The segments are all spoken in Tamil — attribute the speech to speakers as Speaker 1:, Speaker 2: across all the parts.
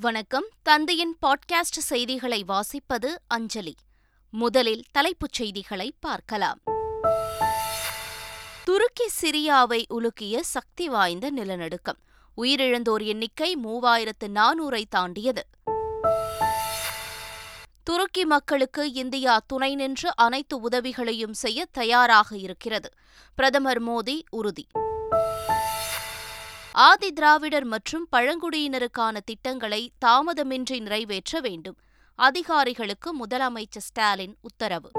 Speaker 1: வணக்கம். தந்தையின் பாட்காஸ்ட் செய்திகளை வாசிப்பது அஞ்சலி. முதலில் தலைப்புச் செய்திகளை பார்க்கலாம். துருக்கி சிரியாவை உலுக்கிய சக்தி வாய்ந்த நிலநடுக்கம். உயிரிழந்தோர் எண்ணிக்கை மூவாயிரத்து நானூறை தாண்டியது. துருக்கி மக்களுக்கு இந்தியா துணை நின்று அனைத்து உதவிகளையும் செய்ய தயாராக இருக்கிறது. பிரதமர் மோடி உறுதி. ஆதி திராவிடர் மற்றும் பழங்குடியினருக்கான திட்டங்களை தாமதமின்றி நிறைவேற்ற வேண்டும். அதிகாரிகளுக்கு முதலமைச்சர் ஸ்டாலின் உத்தரவு.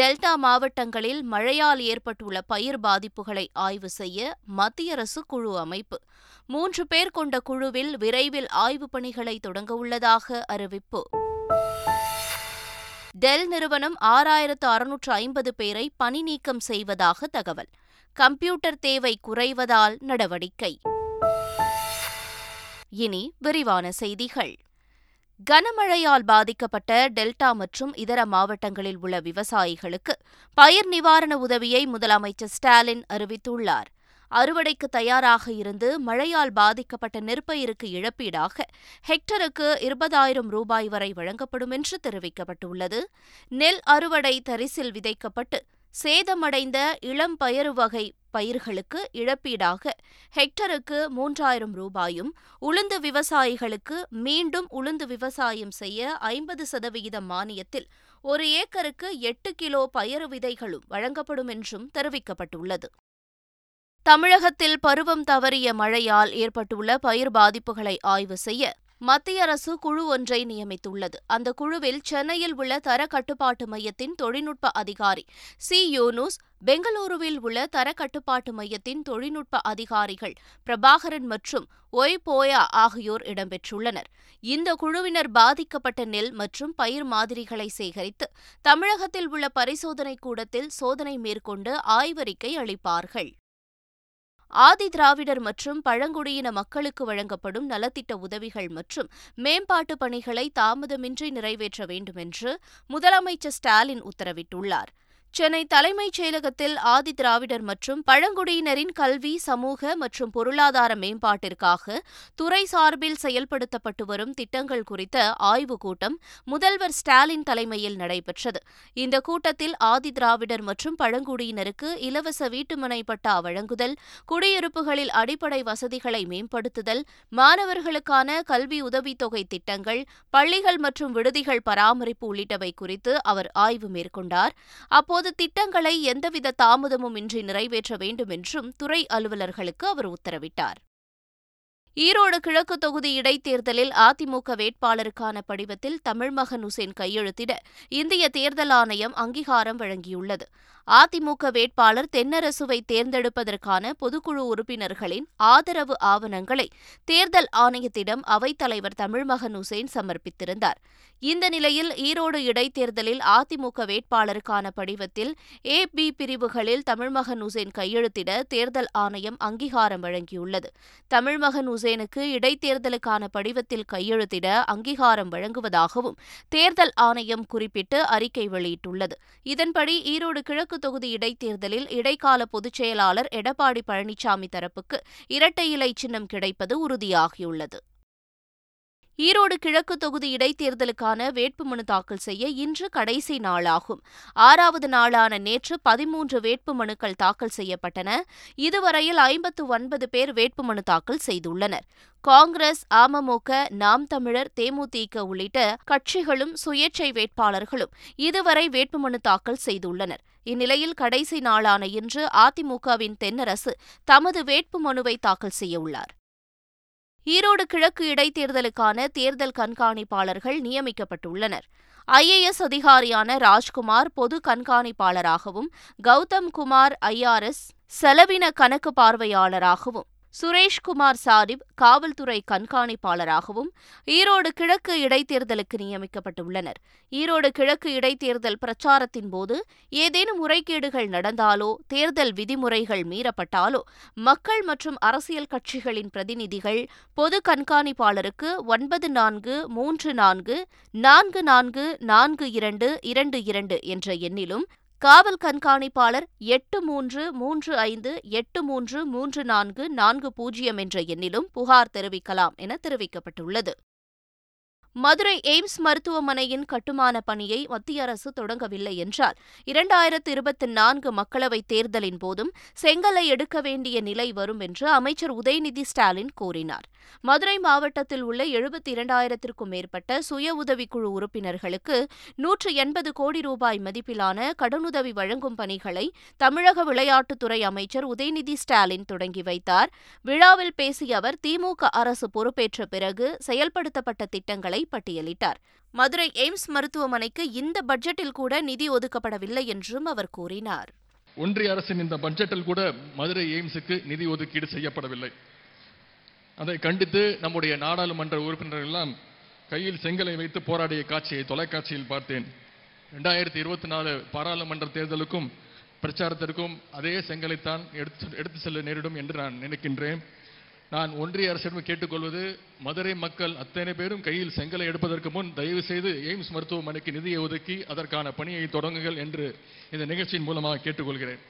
Speaker 1: டெல்டா மாவட்டங்களில் மழையால் ஏற்பட்டுள்ள பயிர் பாதிப்புகளை ஆய்வு செய்ய மத்திய அரசு குழு அமைப்பு. மூன்று பேர் கொண்ட குழுவில் விரைவில் ஆய்வுப் பணிகளை தொடங்கவுள்ளதாக அறிவிப்பு. டெல் நிறுவனம் ஆறாயிரத்து அறுநூற்று ஐம்பது பேரை பணி நீக்கம் செய்வதாக தகவல். கம்ப்யூட்டர் தேவை குறைவதால் நடவடிக்கை. இனி விரிவான செய்திகள். கனமழையால் பாதிக்கப்பட்ட டெல்டா மற்றும் இதர மாவட்டங்களில் உள்ள விவசாயிகளுக்கு பயிர் நிவாரண உதவியை முதலமைச்சர் ஸ்டாலின் அறிவித்துள்ளார். அறுவடைக்கு தயாராக இருந்து மழையால் பாதிக்கப்பட்ட நெற்பயிருக்கு இழப்பீடாக ஹெக்டருக்கு இருபதாயிரம் ரூபாய் வரை வழங்கப்படும் என்று தெரிவிக்கப்பட்டுள்ளது. நெல் அறுவடை தரிசில் விதைக்கப்பட்டு சேதமடைந்த இளம் பயறு வகை பயிர்களுக்கு இழப்பீடாக ஹெக்டருக்கு மூன்றாயிரம் ரூபாயும் உளுந்து விவசாயிகளுக்கு மீண்டும் உளுந்து விவசாயம் செய்ய ஐம்பது சதவிகித மானியத்தில் ஒரு ஏக்கருக்கு எட்டு கிலோ பயறு விதைகளும் வழங்கப்படும் என்றும் தெரிவிக்கப்பட்டுள்ளது. தமிழகத்தில் பருவம் தவறிய மழையால் ஏற்பட்டுள்ள பயிர் பாதிப்புகளை ஆய்வு செய்ய மத்திய அரசு குழு ஒன்றை நியமித்துள்ளது. அந்த குழுவில் சென்னையில் உள்ள தர கட்டுப்பாட்டு மையத்தின் தொழில்நுட்ப அதிகாரி சி. யூனூஸ் பெங்களூருவில் உள்ள தர கட்டுப்பாட்டு மையத்தின் தொழில்நுட்ப அதிகாரிகள் பிரபாகரன் மற்றும் ஒய் போயா ஆகியோர் இடம்பெற்றுள்ளனர். இந்த குழுவினர் பாதிக்கப்பட்ட நெல் மற்றும் பயிர் மாதிரிகளை சேகரித்து தமிழகத்தில் உள்ள பரிசோதனை கூடத்தில் சோதனை மேற்கொண்டு ஆய்வறிக்கை அளிப்பார்கள். ஆதி திராவிடர் மற்றும் பழங்குடியின மக்களுக்கு வழங்கப்படும் நலத்திட்ட உதவிகள் மற்றும் மேம்பாட்டு பணிகளை தாமதமின்றி நிறைவேற்ற வேண்டுமென்று முதலமைச்சர் ஸ்டாலின் உத்தரவிட்டுள்ளார். சென்னை தலைமைச் செயலகத்தில் ஆதி திராவிடர் மற்றும் பழங்குடியினரின் கல்வி சமூக மற்றும் பொருளாதார மேம்பாட்டிற்காக துறை சார்பில் செயல்படுத்தப்பட்டு வரும் திட்டங்கள் குறித்த ஆய்வுக் கூட்டம் முதல்வர் ஸ்டாலின் தலைமையில் நடைபெற்றது. இந்த கூட்டத்தில் ஆதி திராவிடர் மற்றும் பழங்குடியினருக்கு இலவச வீட்டுமனை பட்டா வழங்குதல் குடியிருப்புகளில் அடிப்படை வசதிகளை மேம்படுத்துதல் மாணவர்களுக்கான கல்வி உதவித்தொகை திட்டங்கள் பள்ளிகள் மற்றும் விடுதிகள் பராமரிப்பு உள்ளிட்டவை குறித்து அவர் ஆய்வு மேற்கொண்டார். அப்போது அப்போது திட்டங்களை எந்தவித தாமதமும் இன்றி நிறைவேற்ற வேண்டும் என்றும் துறை அலுவலர்களுக்கு அவர் உத்தரவிட்டார். ஈரோடு கிழக்கு தொகுதி இடைத்தேர்தலில் அதிமுக வேட்பாளருக்கான படிவத்தில் தமிழ்மகன் உசேன் கையெழுத்திட இந்திய தேர்தல் ஆணையம் அங்கீகாரம் வழங்கியுள்ளது. அதிமுக வேட்பாளர் தென்னரசுவை தேர்ந்தெடுப்பதற்கான பொதுக்குழு உறுப்பினர்களின் ஆதரவு ஆவணங்களை தேர்தல் ஆணையத்திடம் அவைத்தலைவர் தமிழ்மகன் உசேன் சமர்ப்பித்திருந்தார். இந்த நிலையில் ஈரோடு இடைத்தேர்தலில் அதிமுக வேட்பாளருக்கான படிவத்தில் ஏ பி பிரிவுகளில் தமிழ்மகன் உசேன் கையெழுத்திட தேர்தல் ஆணையம் அங்கீகாரம் வழங்கியுள்ளது. தமிழ்மகன் உசேனுக்கு இடைத்தேர்தலுக்கான படிவத்தில் கையெழுத்திட அங்கீகாரம் வழங்குவதாகவும் தேர்தல் ஆணையம் குறிப்பிட்டு அறிக்கை வெளியிட்டுள்ளது. இதன்படி ஈரோடு கிழக்கு தொகுதி இடைத்தேர்தலில் இடைக்கால பொதுச்செயலாளர் எடப்பாடி பழனிசாமி தரப்புக்கு இரட்டை இலை சின்னம் கிடைப்பது உறுதியாகியுள்ளது. ஈரோடு கிழக்கு தொகுதி இடைத்தேர்தலுக்கான வேட்புமனு தாக்கல் செய்ய இன்று கடைசி நாளாகும். ஆறாவது நாளான நேற்று பதிமூன்று வேட்புமனுக்கள் தாக்கல் செய்யப்பட்டன. இதுவரையில் ஐம்பத்து ஒன்பது பேர் வேட்புமனு தாக்கல் செய்துள்ளனர். காங்கிரஸ் அமமுக நாம் தமிழர் தேமுதிக உள்ளிட்ட கட்சிகளும் சுயேட்சை வேட்பாளர்களும் இதுவரை வேட்புமனு தாக்கல் செய்துள்ளனர். இந்நிலையில் கடைசி நாளான இன்று அதிமுகவின் தென்னரசு தமது வேட்புமனுவை தாக்கல் செய்யவுள்ளார் ஈரோடு கிழக்கு இடைத்தேர்தலுக்கான தேர்தல் கண்காணிப்பாளர்கள் நியமிக்கப்பட்டுள்ளனர். ஐஏஎஸ் அதிகாரியான ராஜ்குமார் பொது கண்காணிப்பாளராகவும் கௌதம் குமார் ஐஆர்எஸ் செலவின கணக்கு பார்வையாளராகவும் சுரேஷ்குமார் சாரிப் காவல்துறை கண்காணிப்பாளராகவும் ஈரோடு கிழக்கு இடைத்தேர்தலுக்கு நியமிக்கப்பட்டுள்ளனர். ஈரோடு கிழக்கு இடைத்தேர்தல் பிரச்சாரத்தின் போது ஏதேனும் முறைகேடுகள் நடந்தாலோ தேர்தல் விதிமுறைகள் மீறப்பட்டாலோ மக்கள் மற்றும் அரசியல் கட்சிகளின் பிரதிநிதிகள் பொது கண்காணிப்பாளருக்கு ஒன்பது நான்கு மூன்று நான்கு நான்கு நான்கு நான்கு இரண்டு இரண்டு இரண்டு என்ற எண்ணிலும் காவல் கண்காணிப்பாளர் எட்டு மூன்று மூன்று ஐந்து எட்டு மூன்று மூன்று நான்கு நான்கு பூஜ்ஜியம் என்ற எண்ணிலும் புகார் தெரிவிக்கலாம் என தெரிவிக்கப்பட்டுள்ளது. மதுரை எய்ம்ஸ் மருத்துவமனையின் கட்டுமான பணியை மத்திய அரசு தொடங்கவில்லை என்றால் இரண்டாயிரத்து இருபத்தி நான்கு மக்களவைத் தேர்தலின் போதும் செங்கலை எடுக்க வேண்டிய நிலை வரும் என்று அமைச்சர் உதயநிதி ஸ்டாலின் கூறினார். மதுரை மாவட்டத்தில் உள்ள எழுபத்தி இரண்டாயிரத்திற்கும் மேற்பட்ட சுய உதவிக்குழு உறுப்பினர்களுக்கு நூற்று எண்பது கோடி ரூபாய் மதிப்பிலான கடனுதவி வழங்கும் பணிகளை தமிழக விளையாட்டுத்துறை அமைச்சர் உதயநிதி ஸ்டாலின் தொடங்கி வைத்தார். விழாவில் பேசிய அவர் திமுக அரசு பொறுப்பேற்ற பிறகு செயல்படுத்தப்பட்ட திட்டங்களை பட்டியலிட்டார். மதுரை எய்ம்ஸ் மருத்துவமனைக்கு இந்த பட்ஜெட்டில் கூட நிதி ஒதுக்கப்படவில்லை என்றும் அவர் கூறினார்.
Speaker 2: ஒன்றிய அரசின் இந்த பட்ஜெட்டில் கூட மதுரை எய்ம்ஸுக்கு நிதி ஒதுக்கீடு செய்யப்படவில்லை. அதை கண்டித்து நம்முடைய நாடாளுமன்ற உறுப்பினர்கள் எல்லாம் கையில் செங்கலை வைத்து போராடிய காட்சியை தொலைக்காட்சியில் பார்த்தேன். ரெண்டாயிரத்தி இருபத்தி நாலு பாராளுமன்ற தேர்தலுக்கும் பிரச்சாரத்திற்கும் அதே செங்கலைத்தான் எடுத்து எடுத்து செல்ல நேரிடும் என்று நான் நினைக்கின்றேன். நான் ஒன்றிய அரசிடம் கேட்டுக்கொள்வது மதுரை மக்கள் அத்தனை பேரும் கையில் செங்கலை எடுப்பதற்கு முன் தயவு செய்து எய்ம்ஸ் மருத்துவமனைக்கு நிதியை ஒதுக்கி அதற்கான பணியை தொடங்குங்கள் என்று இந்த நிகழ்ச்சியின் மூலமாக கேட்டுக்கொள்கிறேன்.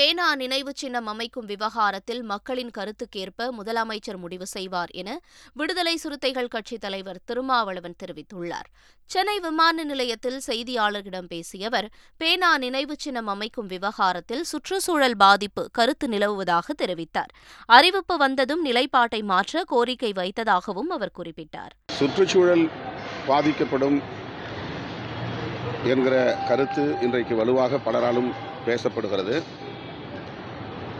Speaker 1: பேனா நினைவு சின்னம் அமைக்கும் விவகாரத்தில் மக்களின் கருத்துக்கேற்ப முதலமைச்சர் முடிவு செய்வார் என விடுதலை சிறுத்தைகள் கட்சித் தலைவர் திருமாவளவன் தெரிவித்துள்ளார். சென்னை விமான நிலையத்தில் செய்தியாளர்களிடம் பேசிய அவர் பேனா நினைவு சின்னம் அமைக்கும் விவகாரத்தில் சுற்றுச்சூழல் பாதிப்பு கருத்து நிலவுவதாக தெரிவித்தார். அறிவிப்பு வந்ததும் நிலைப்பாட்டை மாற்ற கோரிக்கை வைத்ததாகவும் அவர் குறிப்பிட்டார்.
Speaker 3: சுற்றுச்சூழல் பாதிக்கப்படும் என்கிற கருத்து இன்றைக்கு வலுவாக பலராலும் பேசப்படுகிறது.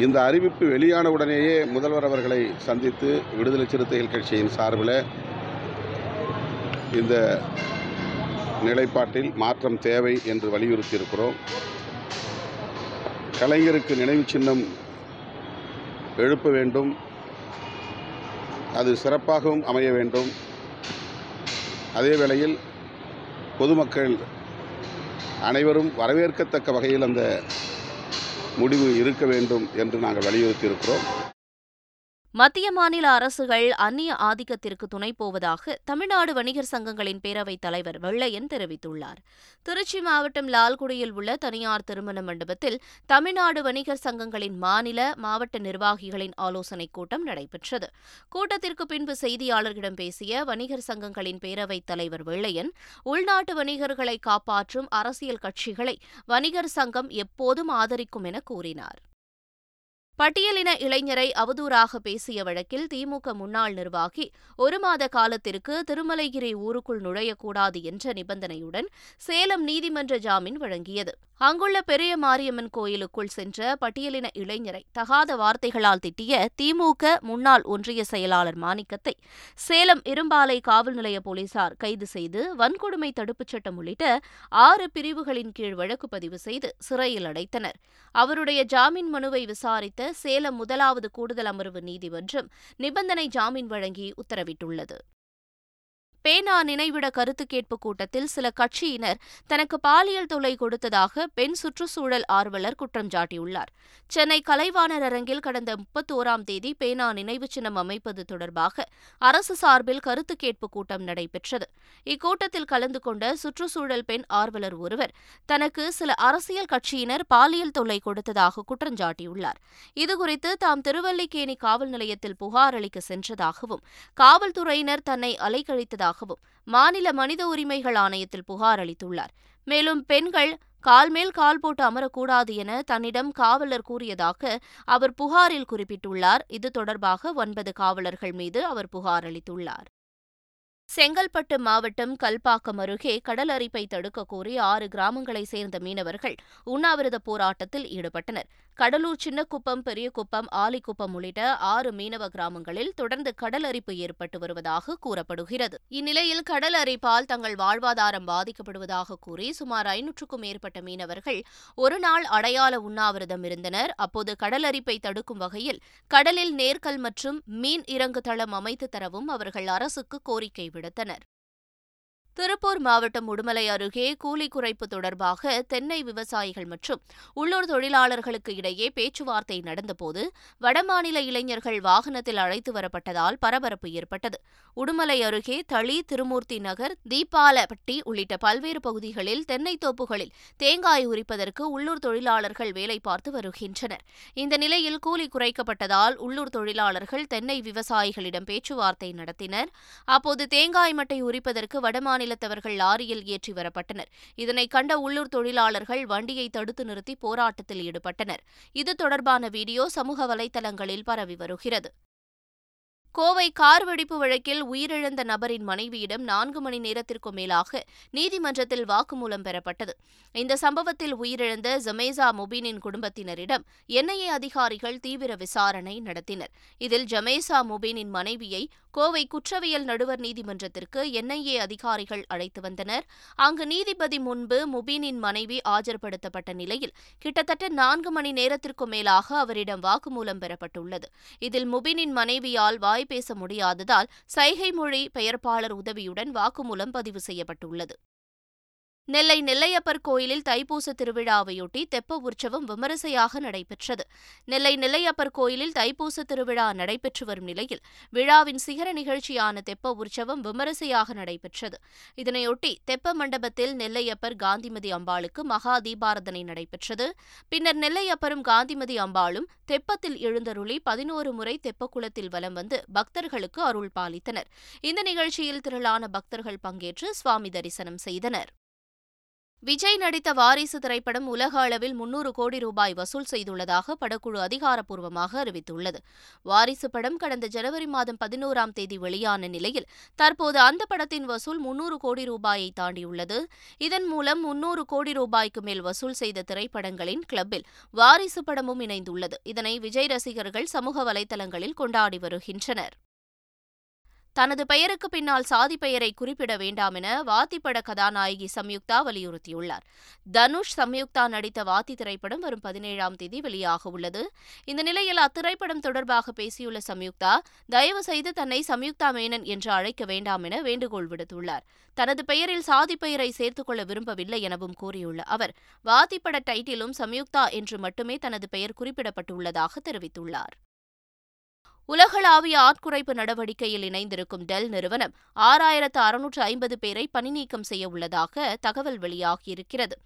Speaker 3: இந்த அறிவிப்பு வெளியான உடனேயே முதல்வர் அவர்களை சந்தித்து விடுதலை சிறுத்தைகள் கட்சியின் சார்பில் இந்த நிலைப்பாட்டில் மாற்றம் தேவை என்று வலியுறுத்தியிருக்கிறோம். கலைஞருக்கு நினைவு சின்னம் எழுப்ப வேண்டும். அது சிறப்பாகவும் அமைய வேண்டும். அதே வேளையில் பொதுமக்கள் அனைவரும் வரவேற்கத்தக்க வகையில் அந்த முடிவு இருக்க வேண்டும் என்று நாங்கள் வலியுறுத்தியிருக்கிறோம்.
Speaker 1: மத்திய மாநில அரசுகள் அந்நிய ஆதிக்கத்திற்கு துணை போவதாக தமிழ்நாடு வணிகர் சங்கங்களின் பேரவைத் தலைவர் வெள்ளையன் தெரிவித்துள்ளார். திருச்சி மாவட்டம் லால்குடியில் உள்ள தனியார் திருமண மண்டபத்தில் தமிழ்நாடு வணிகர் சங்கங்களின் மாநில மாவட்ட நிர்வாகிகளின் ஆலோசனைக் கூட்டம் நடைபெற்றது. கூட்டத்திற்கு பின்பு செய்தியாளர்களிடம் பேசிய வணிகர் சங்கங்களின் பேரவைத் தலைவர் வெள்ளையன் உள்நாட்டு வணிகர்களை காப்பாற்றும் அரசியல் கட்சிகளை வணிகர் சங்கம் எப்போதும் ஆதரிக்கும் என கூறினார். பட்டியலின இளைஞரை அவதூறாக பேசிய வழக்கில் திமுக முன்னாள் நிர்வாகி ஒரு மாத காலத்திற்கு திருமலைகிரி ஊருக்குள் நுழையக்கூடாது என்ற நிபந்தனையுடன் சேலம் நீதிமன்ற ஜாமீன் வழங்கியது. அங்குள்ள பெரிய மாரியம்மன் கோயிலுக்குள் சென்ற பட்டியலின இளைஞரை தகாத வார்த்தைகளால் திட்டிய திமுக முன்னாள் ஒன்றிய செயலாளர் மாணிக்கத்தை சேலம் இரும்பாலை காவல் நிலைய போலீசார் கைது செய்து வன்கொடுமை தடுப்புச் சட்டம் உள்ளிட்ட ஆறு பிரிவுகளின் கீழ் வழக்கு பதிவு செய்து சிறையில் அடைத்தனர். அவருடைய ஜாமீன் மனுவை விசாரித்த சேலம் முதலாவது கூடுதல் அமர்வு நீதிமன்றம் நிபந்தனை ஜாமீன் வழங்கி உத்தரவிட்டுள்ளது. பேனா நினைவிட கருத்து கேட்பு கூட்டத்தில் சில கட்சியினர் தனக்கு பாலியல் தொல்லை கொடுத்ததாக பெண் சுற்றுச்சூழல் ஆர்வலர் குற்றம் சாட்டியுள்ளார். சென்னை கலைவாணர் அரங்கில் கடந்த முப்பத்தோராம் தேதி பேனா நினைவு சின்னம் அமைப்பது தொடர்பாக அரசு சார்பில் கருத்து கேட்பு கூட்டம் நடைபெற்றது. இக்கூட்டத்தில் கலந்து கொண்ட சுற்றுச்சூழல் பெண் ஆர்வலர் ஒருவர் தனக்கு சில அரசியல் கட்சியினர் பாலியல் தொல்லை கொடுத்ததாக குற்றஞ்சாட்டியுள்ளார் இதுகுறித்து தாம் திருவல்லிக்கேணி காவல் நிலையத்தில் புகார் அளிக்க சென்றதாகவும் காவல்துறையினர் தன்னை அலைக்கழித்ததாக வருவதாகவும் மாநில மனித உரிமைகள் ஆணையத்தில் புகார் அளித்துள்ளார். மேலும் பெண்கள் கால் மேல் கால் போட்டு அமரக்கூடாது என தன்னிடம் காவலர் கூறியதாக அவர் புகாரில் குறிப்பிட்டுள்ளார். இது தொடர்பாக ஒன்பது காவலர்கள் மீது அவர் புகார் அளித்துள்ளார். செங்கல்பட்டு மாவட்டம் கல்பாக்கம் அருகே கடல் அரிப்பை தடுக்க கோரி ஆறு கிராமங்களைச் சேர்ந்த மீனவர்கள் உண்ணாவிரத போராட்டத்தில் ஈடுபட்டனர். கடலூர் சின்னக்குப்பம் பெரியகுப்பம் ஆலிக்குப்பம் உள்ளிட்ட ஆறு மீனவ கிராமங்களில் தொடர்ந்து கடல் அரிப்பு ஏற்பட்டு வருவதாக கூறப்படுகிறது. இந்நிலையில் கடல் அரிப்பால் தங்கள் வாழ்வாதாரம் பாதிக்கப்படுவதாக கூறி சுமார் ஐநூற்றுக்கும் மேற்பட்ட மீனவர்கள் ஒருநாள் அடையாள உண்ணாவிரதம் இருந்தனர். அப்போது கடல் அரிப்பை தடுக்கும் வகையில் கடலில் நேர்கல் மற்றும் மீன் இறங்கு தளம் அமைத்து தரவும் அவர்கள் அரசுக்கு கோரிக்கை விடுத்தனர். திருப்பூர் மாவட்டம் உடுமலை அருகே கூலி குறைப்பு தொடர்பாக தென்னை விவசாயிகள் மற்றும் உள்ளூர் தொழிலாளர்களுக்கு இடையே பேச்சுவார்த்தை நடந்தபோது வடமாநில இளைஞர்கள் வாகனத்தில் அழைத்து வரப்பட்டதால் பரபரப்பு ஏற்பட்டது. உடுமலை அருகே தளி திருமூர்த்தி நகர் தீபாலப்பட்டி உள்ளிட்ட பல்வேறு பகுதிகளில் தென்னை தோப்புகளில் தேங்காய் உரிப்பதற்கு உள்ளூர் தொழிலாளர்கள் வேலை பார்த்து வருகின்றனர். இந்த நிலையில் கூலி குறைக்கப்பட்டதால் உள்ளூர் தொழிலாளர்கள் தென்னை விவசாயிகளிடம் பேச்சுவார்த்தை நடத்தினர். அப்போது தேங்காய் மட்டை உரிப்பதற்கு வடமாநில மாநிலத்தவர்கள் லாரியில் ஏற்றி வரப்பட்டனர். இதனை கண்ட உள்ளூர் தொழிலாளர்கள் வண்டியை தடுத்து நிறுத்தி போராட்டத்தில் ஈடுபட்டனர். இது தொடர்பான வீடியோ சமூக வலைதளங்களில் பரவி வருகிறது. கோவை கார் வெடிப்பு வழக்கில் உயிரிழந்த நபரின் மனைவியிடம் நான்கு மணி நேரத்திற்கும் மேலாக நீதிமன்றத்தில் வாக்குமூலம் பெறப்பட்டது. இந்த சம்பவத்தில் உயிரிழந்த ஜமேசா முபீனின் குடும்பத்தினரிடம் என்ஐஏ அதிகாரிகள் தீவிர விசாரணை நடத்தினர். இதில் ஜமேசா முபீனின் மனைவியை கோவை குற்றவியல் நடுவர் நீதிமன்றத்திற்கு என்ஐஏ அதிகாரிகள் அழைத்து வந்தனர். அங்கு நீதிபதி முன்பு முபீனின் மனைவி ஆஜர்படுத்தப்பட்ட நிலையில் கிட்டத்தட்ட நான்கு மணி நேரத்திற்கும் மேலாக அவரிடம் வாக்குமூலம் பெறப்பட்டுள்ளது. இதில் முபீனின் மனைவியால் வாய் பேச முடியாததால் சைகை மொழி பெயர்ப்பாளர் உதவியுடன் வாக்குமூலம் பதிவு செய்யப்பட்டுள்ளது. நெல்லை நெல்லையப்பர் கோயிலில் தைப்பூச திருவிழாவையொட்டி தெப்ப உற்சவம் விமரிசையாக நடைபெற்றது. நெல்லை நெல்லையப்பர் கோயிலில் தைப்பூச திருவிழா நடைபெற்று வரும் நிலையில் விழாவின் சிகர நிகழ்ச்சியான தெப்ப உற்சவம் விமரிசையாக நடைபெற்றது. இதனையொட்டி தெப்ப மண்டபத்தில் நெல்லையப்பர் காந்திமதி அம்பாளுக்கு மகா தீபாரதனை நடைபெற்றது. பின்னர் நெல்லையப்பரும் காந்திமதி அம்பாளும் தெப்பத்தில் எழுந்தருளி பதினோரு முறை தெப்பக்குளத்தில் வலம் வந்து பக்தர்களுக்கு அருள் பாலித்தனர். இந்த நிகழ்ச்சியில் திரளான பக்தர்கள் பங்கேற்று சுவாமி தரிசனம் செய்தனர். விஜய் நடித்த வாரிசு திரைப்படம் உலக அளவில் முன்னூறு கோடி ரூபாய் வசூல் செய்துள்ளதாக படக்குழு அதிகாரப்பூர்வமாக அறிவித்துள்ளது. வாரிசு படம் கடந்த ஜனவரி மாதம் பதினோராம் தேதி வெளியான நிலையில் தற்போது அந்த படத்தின் வசூல் முன்னூறு கோடி ரூபாயை தாண்டியுள்ளது. இதன் மூலம் முன்னூறு கோடி ரூபாய்க்கு மேல் வசூல் செய்த திரைப்படங்களின் கிளப்பில் வாரிசு படமும் இணைந்துள்ளது. இதனை விஜய் ரசிகர்கள் சமூக வலைதளங்களில் கொண்டாடி வருகின்றனர். தனது பெயருக்கு பின்னால் சாதி பெயரை குறிப்பிட வேண்டாம் என வாத்திப்பட கதாநாயகி சம்யுக்தா வலியுறுத்தியுள்ளார். தனுஷ் சம்யுக்தா நடித்த வாத்தி திரைப்படம் வரும் பதினேழாம் தேதி வெளியாக உள்ளது. இந்த நிலையில் அத்திரைப்படம் தொடர்பாக பேசியுள்ள சம்யுக்தா தயவு செய்து தன்னை சம்யுக்தா மேனன் என்று அழைக்க வேண்டாம் என வேண்டுகோள் விடுத்துள்ளார். தனது பெயரில் சாதி பெயரை சேர்த்துக் கொள்ள விரும்பவில்லை எனவும் கூறியுள்ள அவர் வாத்திப்பட டைட்டிலும் சம்யுக்தா என்று மட்டுமே தனது பெயர் குறிப்பிடப்பட்டுள்ளதாக தெரிவித்துள்ளார். உலகளாவிய ஆட்குறைப்பு நடவடிக்கையில் இணைந்திருக்கும் டெல் நிறுவனம் ஆறாயிரத்து அறுநூற்று ஐம்பது பேரை பணிநீக்கம் செய்ய உள்ளதாக தகவல் வெளியாகியிருக்கிறது.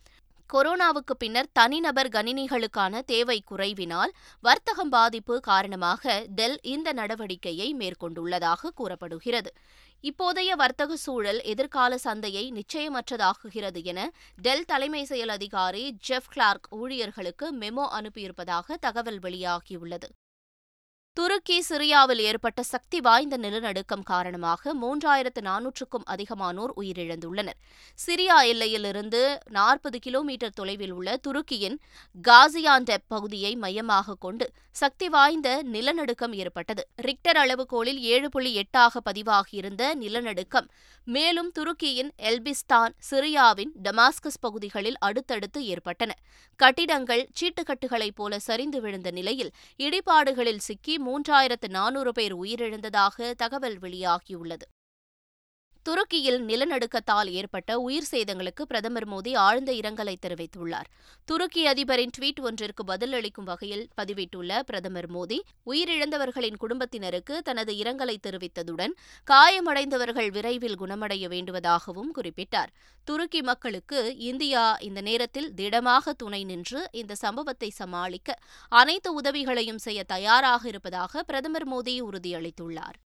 Speaker 1: கொரோனாவுக்கு பின்னர் தனிநபர் கணினிகளுக்கான தேவை குறைவினால் வர்த்தகம் பாதிப்பு காரணமாக டெல் இந்த நடவடிக்கையை மேற்கொண்டுள்ளதாக கூறப்படுகிறது. இப்போதைய வர்த்தக சூழல் எதிர்கால சந்தையை நிச்சயமற்றதாக்குகிறது என டெல் தலைமை செயல் அதிகாரி ஜெஃப் கிளார்க் ஊழியர்களுக்கு மெமோ அனுப்பியிருப்பதாக தகவல் வெளியாகியுள்ளது. துருக்கி சிரியாவில் ஏற்பட்ட சக்தி வாய்ந்த நிலநடுக்கம் காரணமாக மூன்றாயிரத்து நானூற்றுக்கும் அதிகமானோர் உயிரிழந்துள்ளனர். சிரியா எல்லையிலிருந்து நாற்பது கிலோமீட்டர் தொலைவில் உள்ள துருக்கியின் காசியாண்டெப் பகுதியை மையமாக கொண்டு சக்தி வாய்ந்த நிலநடுக்கம் ஏற்பட்டது. ரிக்டர் அளவுகோலில் ஏழு புள்ளி எட்டாக பதிவாகியிருந்த நிலநடுக்கம் மேலும் துருக்கியின் எல்பிஸ்தான் சிரியாவின் டமாஸ்கஸ் பகுதிகளில் அடுத்தடுத்து ஏற்பட்டன. கட்டிடங்கள் சீட்டுக்கட்டுகளைப் போல சரிந்து விழுந்த நிலையில் இடிபாடுகளில் சிக்கி மூன்றாயிரத்து நானூறு பேர் உயிரிழந்ததாக தகவல் வெளியாகியுள்ளது. துருக்கியில் நிலநடுக்கத்தால் ஏற்பட்ட உயிர் சேதங்களுக்கு பிரதமர் மோடி ஆழ்ந்த இரங்கலை தெரிவித்துள்ளார். துருக்கி அதிபரின் ட்வீட் ஒன்றிற்கு பதிலளிக்கும் வகையில் பதிவிட்டுள்ள பிரதமர் மோடி உயிரிழந்தவர்களின் குடும்பத்தினருக்கு தனது இரங்கலை தெரிவித்ததுடன் காயமடைந்தவர்கள் விரைவில் குணமடைய வேண்டுவதாகவும் குறிப்பிட்டார். துருக்கி மக்களுக்கு இந்தியா இந்த நேரத்தில் திடமாக துணை நின்று இந்த சம்பவத்தை சமாளிக்க அனைத்து உதவிகளையும் செய்ய தயாராக இருப்பதாக பிரதமர் மோடி உறுதியளித்துள்ளார்.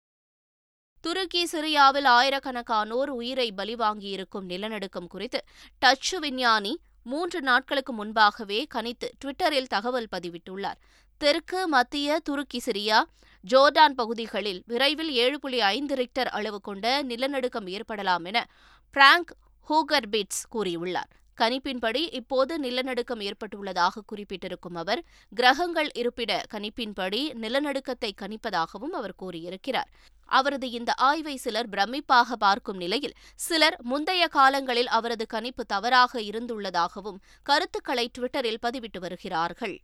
Speaker 1: துருக்கி சிரியாவில் ஆயிரக்கணக்கானோர் உயிரை பலிவாங்கியிருக்கும் நிலநடுக்கம் குறித்து டச்சு விஞ்ஞானி மூன்று நாட்களுக்கு முன்பாகவே கணித்து ட்விட்டரில் தகவல் பதிவிட்டுள்ளார். தெற்கு மத்திய துருக்கி சிரியா ஜோர்டான் பகுதிகளில் விரைவில் ஏழு புள்ளி ஐந்து ரிக்டர் அளவு கொண்ட நிலநடுக்கம் ஏற்படலாம் என பிராங்க் ஹூகர்பிட்ஸ் கூறியுள்ளார். கணிப்பின்படி இப்போது நிலநடுக்கம் ஏற்பட்டுள்ளதாக குறிப்பிட்டிருக்கும் அவர் கிரகங்கள் இருப்பிட கணிப்பின்படி நிலநடுக்கத்தை கணிப்பதாகவும் அவர் கூறியிருக்கிறார். அவரது இந்த ஆய்வை சிலர் பிரமிப்பாக பார்க்கும் நிலையில் சிலர் முந்தைய காலங்களில் அவரது கணிப்பு தவறாக இருந்துள்ளதாகவும் கருத்துக்களை ட்விட்டரில் பதிவிட்டு வருகிறார்கள்.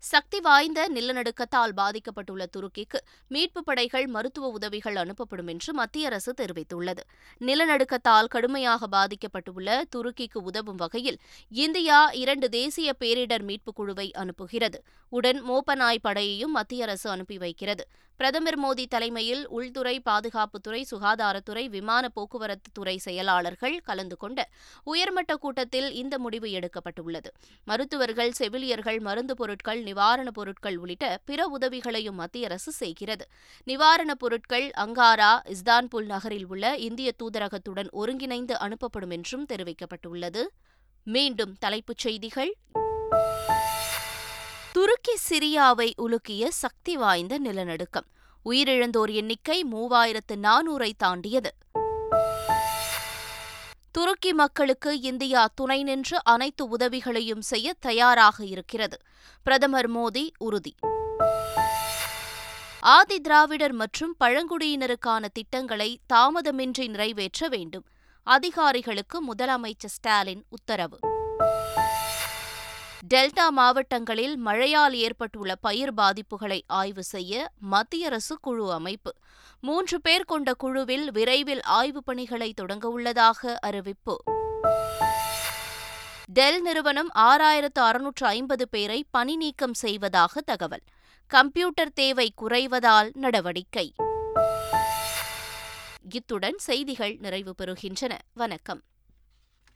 Speaker 1: சக்தி வாய்ந்த நிலநடுக்கத்தால் பாதிக்கப்பட்டுள்ள துருக்கிக்கு மீட்புப் படைகள் மருத்துவ உதவிகள் அனுப்பப்படும் என்று மத்திய அரசு தெரிவித்துள்ளது. நிலநடுக்கத்தால் கடுமையாக பாதிக்கப்பட்டுள்ள துருக்கிக்கு உதவும் வகையில் இந்தியா இரண்டு தேசிய பேரிடர் மீட்புக் குழுவை அனுப்புகிறது. உடன் மோப்பநாய் படையையும் மத்திய அரசு அனுப்பி வைக்கிறது. பிரதமர் மோடி தலைமையில் உள்துறை பாதுகாப்புத்துறை சுகாதாரத்துறை விமான போக்குவரத்து துறை செயலாளர்கள் கலந்து கொண்ட உயர்மட்ட கூட்டத்தில் இந்த முடிவு எடுக்கப்பட்டுள்ளது. மருத்துவர்கள் செவிலியர்கள் மருந்து பொருட்கள் நிவாரணப் பொருட்கள் உள்ளிட்ட பிற உதவிகளையும் மத்திய அரசு செய்கிறது. நிவாரணப் பொருட்கள் அங்காரா இஸ்தான்புல் நகரில் உள்ள இந்திய தூதரகத்துடன் ஒருங்கிணைந்து அனுப்பப்படும் என்றும் தெரிவிக்கப்பட்டுள்ளது. மீண்டும் தலைப்புச் செய்திகள். துருக்கி சிரியாவை உலுக்கிய சக்தி வாய்ந்த நிலநடுக்கம். உயிரிழந்தோர் எண்ணிக்கை மூவாயிரத்து நானூரை தாண்டியது. துருக்கி மக்களுக்கு இந்தியா துணை நின்று அனைத்து உதவிகளையும் செய்ய தயாராக இருக்கிறது. பிரதமர் மோடி உறுதி. ஆதி திராவிடர் மற்றும் பழங்குடியினருக்கான திட்டங்களை தாமதமின்றி நிறைவேற்ற வேண்டும். அதிகாரிகளுக்கு முதலமைச்சர் ஸ்டாலின் உத்தரவு. டெல்டா மாவட்டங்களில் மழையால் ஏற்பட்டுள்ள பயிர் பாதிப்புகளை ஆய்வு செய்ய மத்திய அரசு குழு அமைப்பு. மூன்று பேர் கொண்ட குழுவில் விரைவில் ஆய்வுப் பணிகளை தொடங்கவுள்ளதாக அறிவிப்பு. டெல் நிறுவனம் ஆறாயிரத்து அறுநூற்று ஐம்பது பேரை பணி நீக்கம் செய்வதாக தகவல். கம்ப்யூட்டர் தேவை குறைவதால் நடவடிக்கை. இத்துடன் செய்திகள் நிறைவு பெறுகின்றன. வணக்கம்.